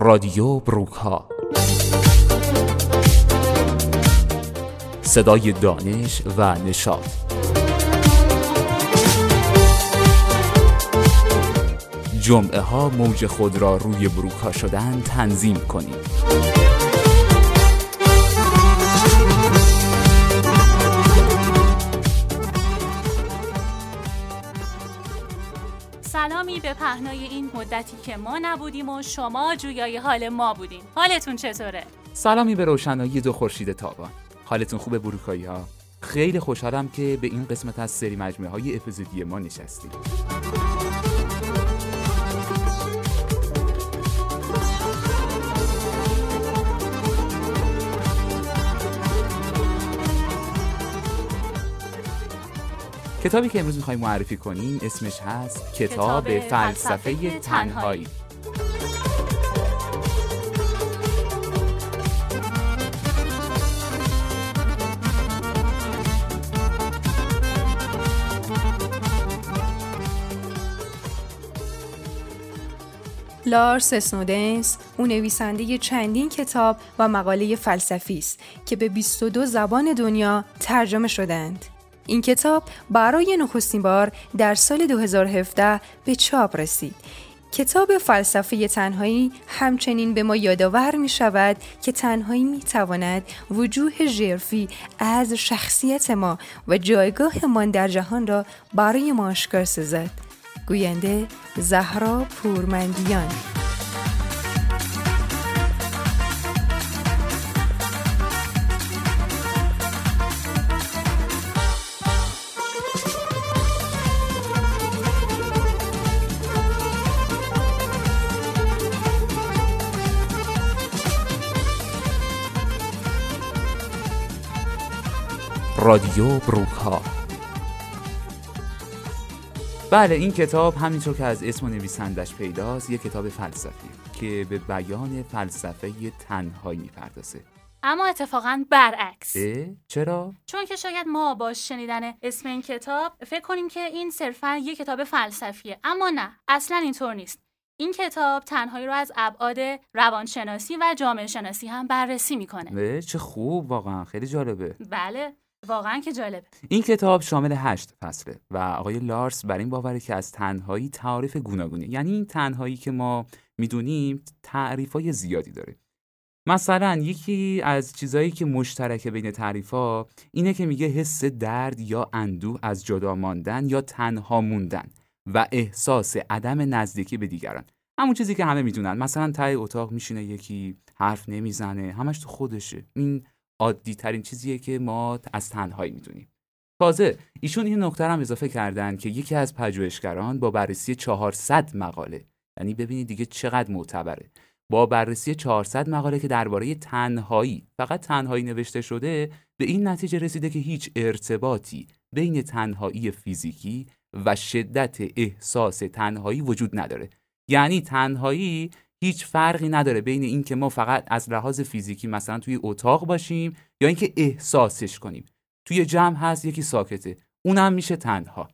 رادیو بروکها. صدای دانش و نشاط. جمعه ها موج خود را روی بروکها شدن تنظیم کنید به پهنای این مدتی که ما نبودیم و شما جویای حال ما بودیم حالتون چطوره؟ سلامی به روشنایی دو خورشید تابان. حالتون خوبه بروکایی ها خیلی خوشحالم که به این قسمت از سری مجموعه های اپیزودی ما نشستیم کتابی که امروز می‌خوایم معرفی کنیم اسمش هست کتاب کتاب فلسفه فلسفه تنهایی لارس اسنودنس او نویسنده چندین کتاب و مقاله فلسفی است که به 22 زبان دنیا ترجمه شدند. این کتاب برای نخستین بار در سال 2017 به چاپ رسید. کتاب فلسفه تنهایی همچنین به ما یادآور می شود که تنهایی می تواند وجوه ژرفی از شخصیت ما و جایگاهمان در جهان را برای ما آشکار سازد. گوینده زهرا پورمندیان رادیو بروکها بله این کتاب همینطور که از اسم و نویسندش پیداست یک کتاب فلسفی که به بیان فلسفه تنهایی می‌پردازه. اما اتفاقا برعکس؟ چرا؟ چون که شاید ما با شنیدن اسم این کتاب فکر کنیم که این صرفا یک کتاب فلسفیه. اما نه اصلا اینطور نیست. این کتاب تنهایی رو از ابعاد روانشناسی و جامعه شناسی هم بررسی می‌کنه. چه خوب واقعا خیلی جالبه. بله. واقعا که جالبه. این کتاب شامل هشت فصله و آقای لارس بر این باوره که از تنهایی تعاریف گوناگونی یعنی این تنهایی که ما می‌دونیم تعریفای زیادی داره. مثلا یکی از چیزایی که مشترک بین تعریفا اینه که میگه حس درد یا اندوه از جدا ماندن یا تنها موندن و احساس عدم نزدیکی به دیگران. همون چیزی که همه می‌دونن. مثلا ته اتاق میشینه یکی حرف نمی‌زنه همش تو خودشه. این عادی ترین چیزیه که ما از تنهایی می‌دونیم. تازه ایشون این نکته هم اضافه کردن که یکی از پژوهشگران با بررسی 400 مقاله یعنی ببینید دیگه چقدر معتبره با بررسی 400 مقاله که درباره تنهایی فقط تنهایی نوشته شده به این نتیجه رسیده که هیچ ارتباطی بین تنهایی فیزیکی و شدت احساس تنهایی وجود نداره. یعنی تنهایی هیچ فرقی نداره بین اینکه ما فقط از لحاظ فیزیکی مثلا توی اتاق باشیم یا اینکه احساسش کنیم. توی جمع هست یکی ساکته. اونم میشه تنها.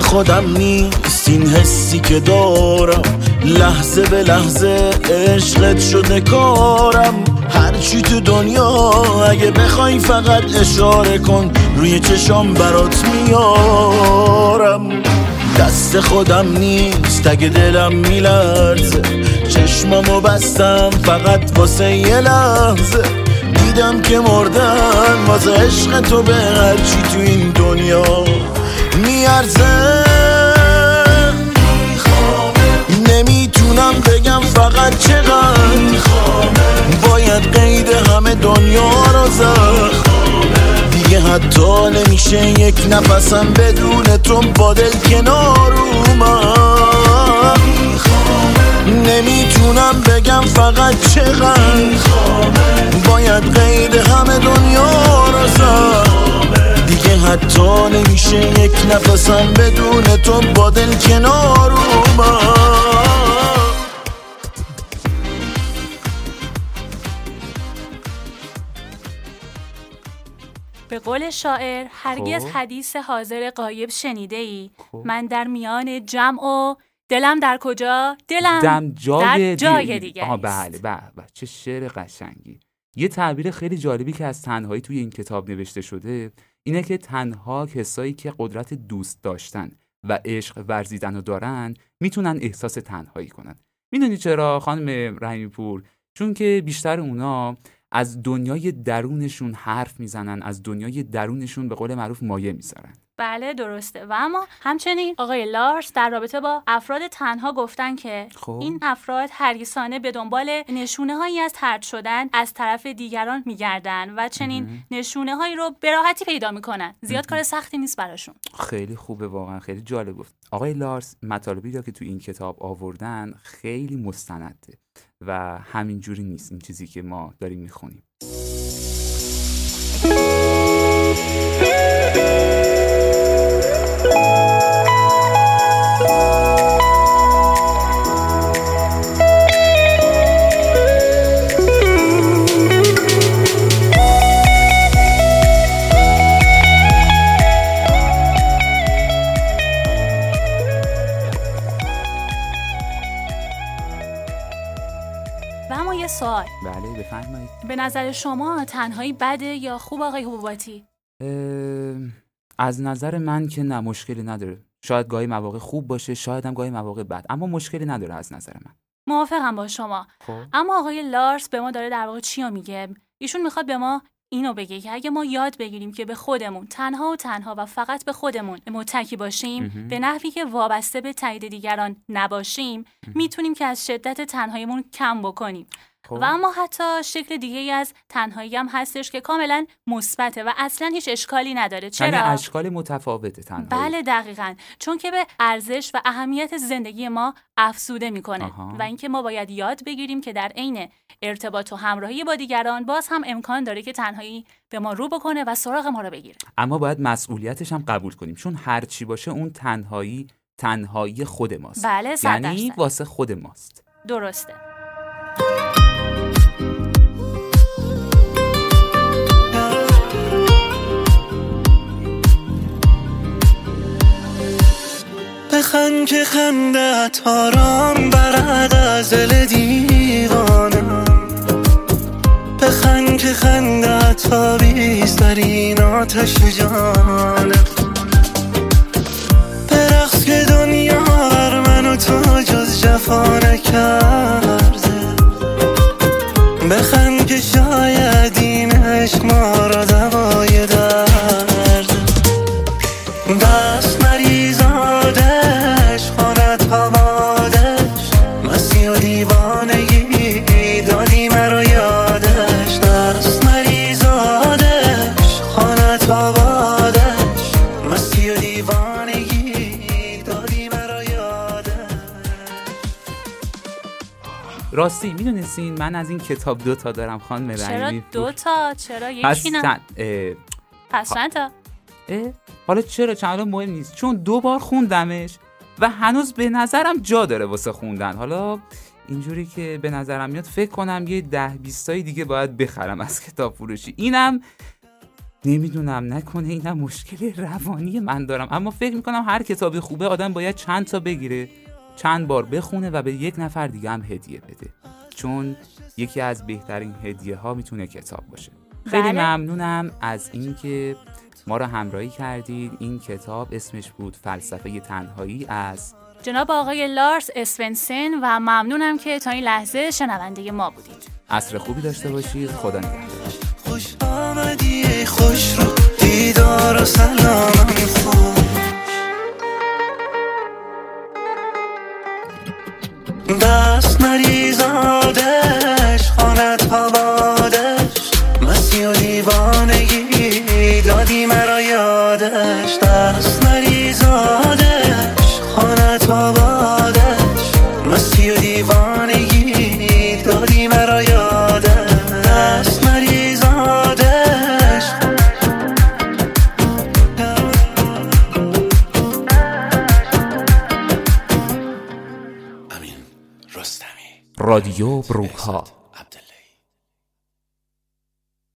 خودم نیست. این حسی که دارم لحظه به لحظه عشقت شده کارم. هرچی تو دنیا اگه بخوای فقط اشاره کن روی چشام برات میارم. دست خودم نیست اگه دلم میلرزه. چشمامو بستم فقط واسه یه لحظه. دیدم که مردن واسه عشق تو به هرچی تو این دنیا میارزه فقط چقدر باید قید همه دنیا رو زد. دیگه حتی نمیشه یک نفسم بدون تو با دل کنار اومد. نمی‌تونم بگم فقط چقدر باید قید همه دنیا رو زد. دیگه حتی نمیشه یک نفسم بدون تو با دل کنار اومد. به قول شاعر هرگز خب. حدیث حاضر قایب شنیده ای خب. من در میان جمع و دلم در کجا دلم دم جای, در جای دی- دیگری آها. بله بله بله. چه شعر قشنگی یه تعبیر خیلی جالبی که از تنهایی توی این کتاب نوشته شده اینه که تنها کسایی که قدرت دوست داشتن و عشق ورزیدن رو دارن می‌تونن احساس تنهایی کنن می‌دونی چرا خانم رحیمی پور چون که بیشتر اونا از دنیای درونشون حرف می‌زنن از دنیای درونشون به قول معروف مایه می‌ذارن. بله درسته. و اما همچنین آقای لارس در رابطه با افراد تنها گفتن که خب. این افراد حریصانه به دنبال نشونه هایی از ترد شدن از طرف دیگران میگردن و چنین نشونه هایی رو به راحتی پیدا می‌کنن. زیاد کار سختی نیست براشون. خیلی خوبه واقعا خیلی جالب گفت. آقای لارس مطالبی را که تو این کتاب آوردن خیلی مستنده و همینجوری نیست این چیزی که ما داریم می‌خونیم. به نظر شما تنهایی بده یا خوب آقای حبوباتی؟ از نظر من که نه مشکلی نداره. شاید گاهی مواقع خوب باشه شاید هم گاهی مواقع بد. اما مشکلی نداره از نظر من. موافقم با شما. خب. اما آقای لارس به ما داره در واقع چی میگه؟ ایشون می‌خواد به ما اینو بگه که اگه ما یاد بگیریم که به خودمون تنها و تنها و فقط به خودمون متکی باشیم مهم. به نحوی که وابسته به تایید دیگران نباشیم می‌تونیم که از شدت تنهاییمون کم بکنیم. و اما حتی شکل دیگه از تنهایی هم هستش که کاملا مثبته و اصلا هیچ اشکالی نداره. یعنی چرا؟ اشکال متفاوته تنهایی. بله دقیقا. چون که به ارزش و اهمیت زندگی ما افزوده می‌کنه آها. و اینکه ما باید یاد بگیریم که در عین ارتباط و همراهی با دیگران باز هم امکان داره که تنهایی به ما رو بکنه و سراغ ما رو بگیره. اما باید مسئولیتش هم قبول کنیم. چون هر چی باشه اون تنهایی تنهایی خود ماست. بله یعنی. واسه خود ماست. درسته. بخند که خندت آرام برد از دل دیوانم بخند که خندت آویز در این آتش جانم راستی می‌دونستین من از این کتاب دو تا دارم خانم چرا رحیمی دو تا؟ چرا یکی نه؟ پس چند تا؟ حالا چرا؟ چند مهم نیست. چون دو بار خوندمش و هنوز به نظرم جا داره واسه خوندن. حالا اینجوری که به نظرم میاد فکر کنم یه ده بیستایی دیگه باید بخرم از کتاب فروشی. اینم نمی‌دونم نکنه اینم مشکل روانی من دارم. اما فکر می‌کنم هر کتابی خوبه آدم باید چند تا بگیره. چند بار بخونه و به یک نفر دیگه هم هدیه بده. چون یکی از بهترین هدیه ها می‌تونه کتاب باشه. خیلی بله. ممنونم از اینکه ما را همراهی کردید. این کتاب اسمش بود فلسفه تنهایی از جناب آقای لارس اسفنسن و ممنونم که تا این لحظه شنونده ما بودید. عصر خوبی داشته باشید. خدا نگهدار. خوش آمدی خوش رو. دیدار و سلامم خوش دست مریزادش ее в руках.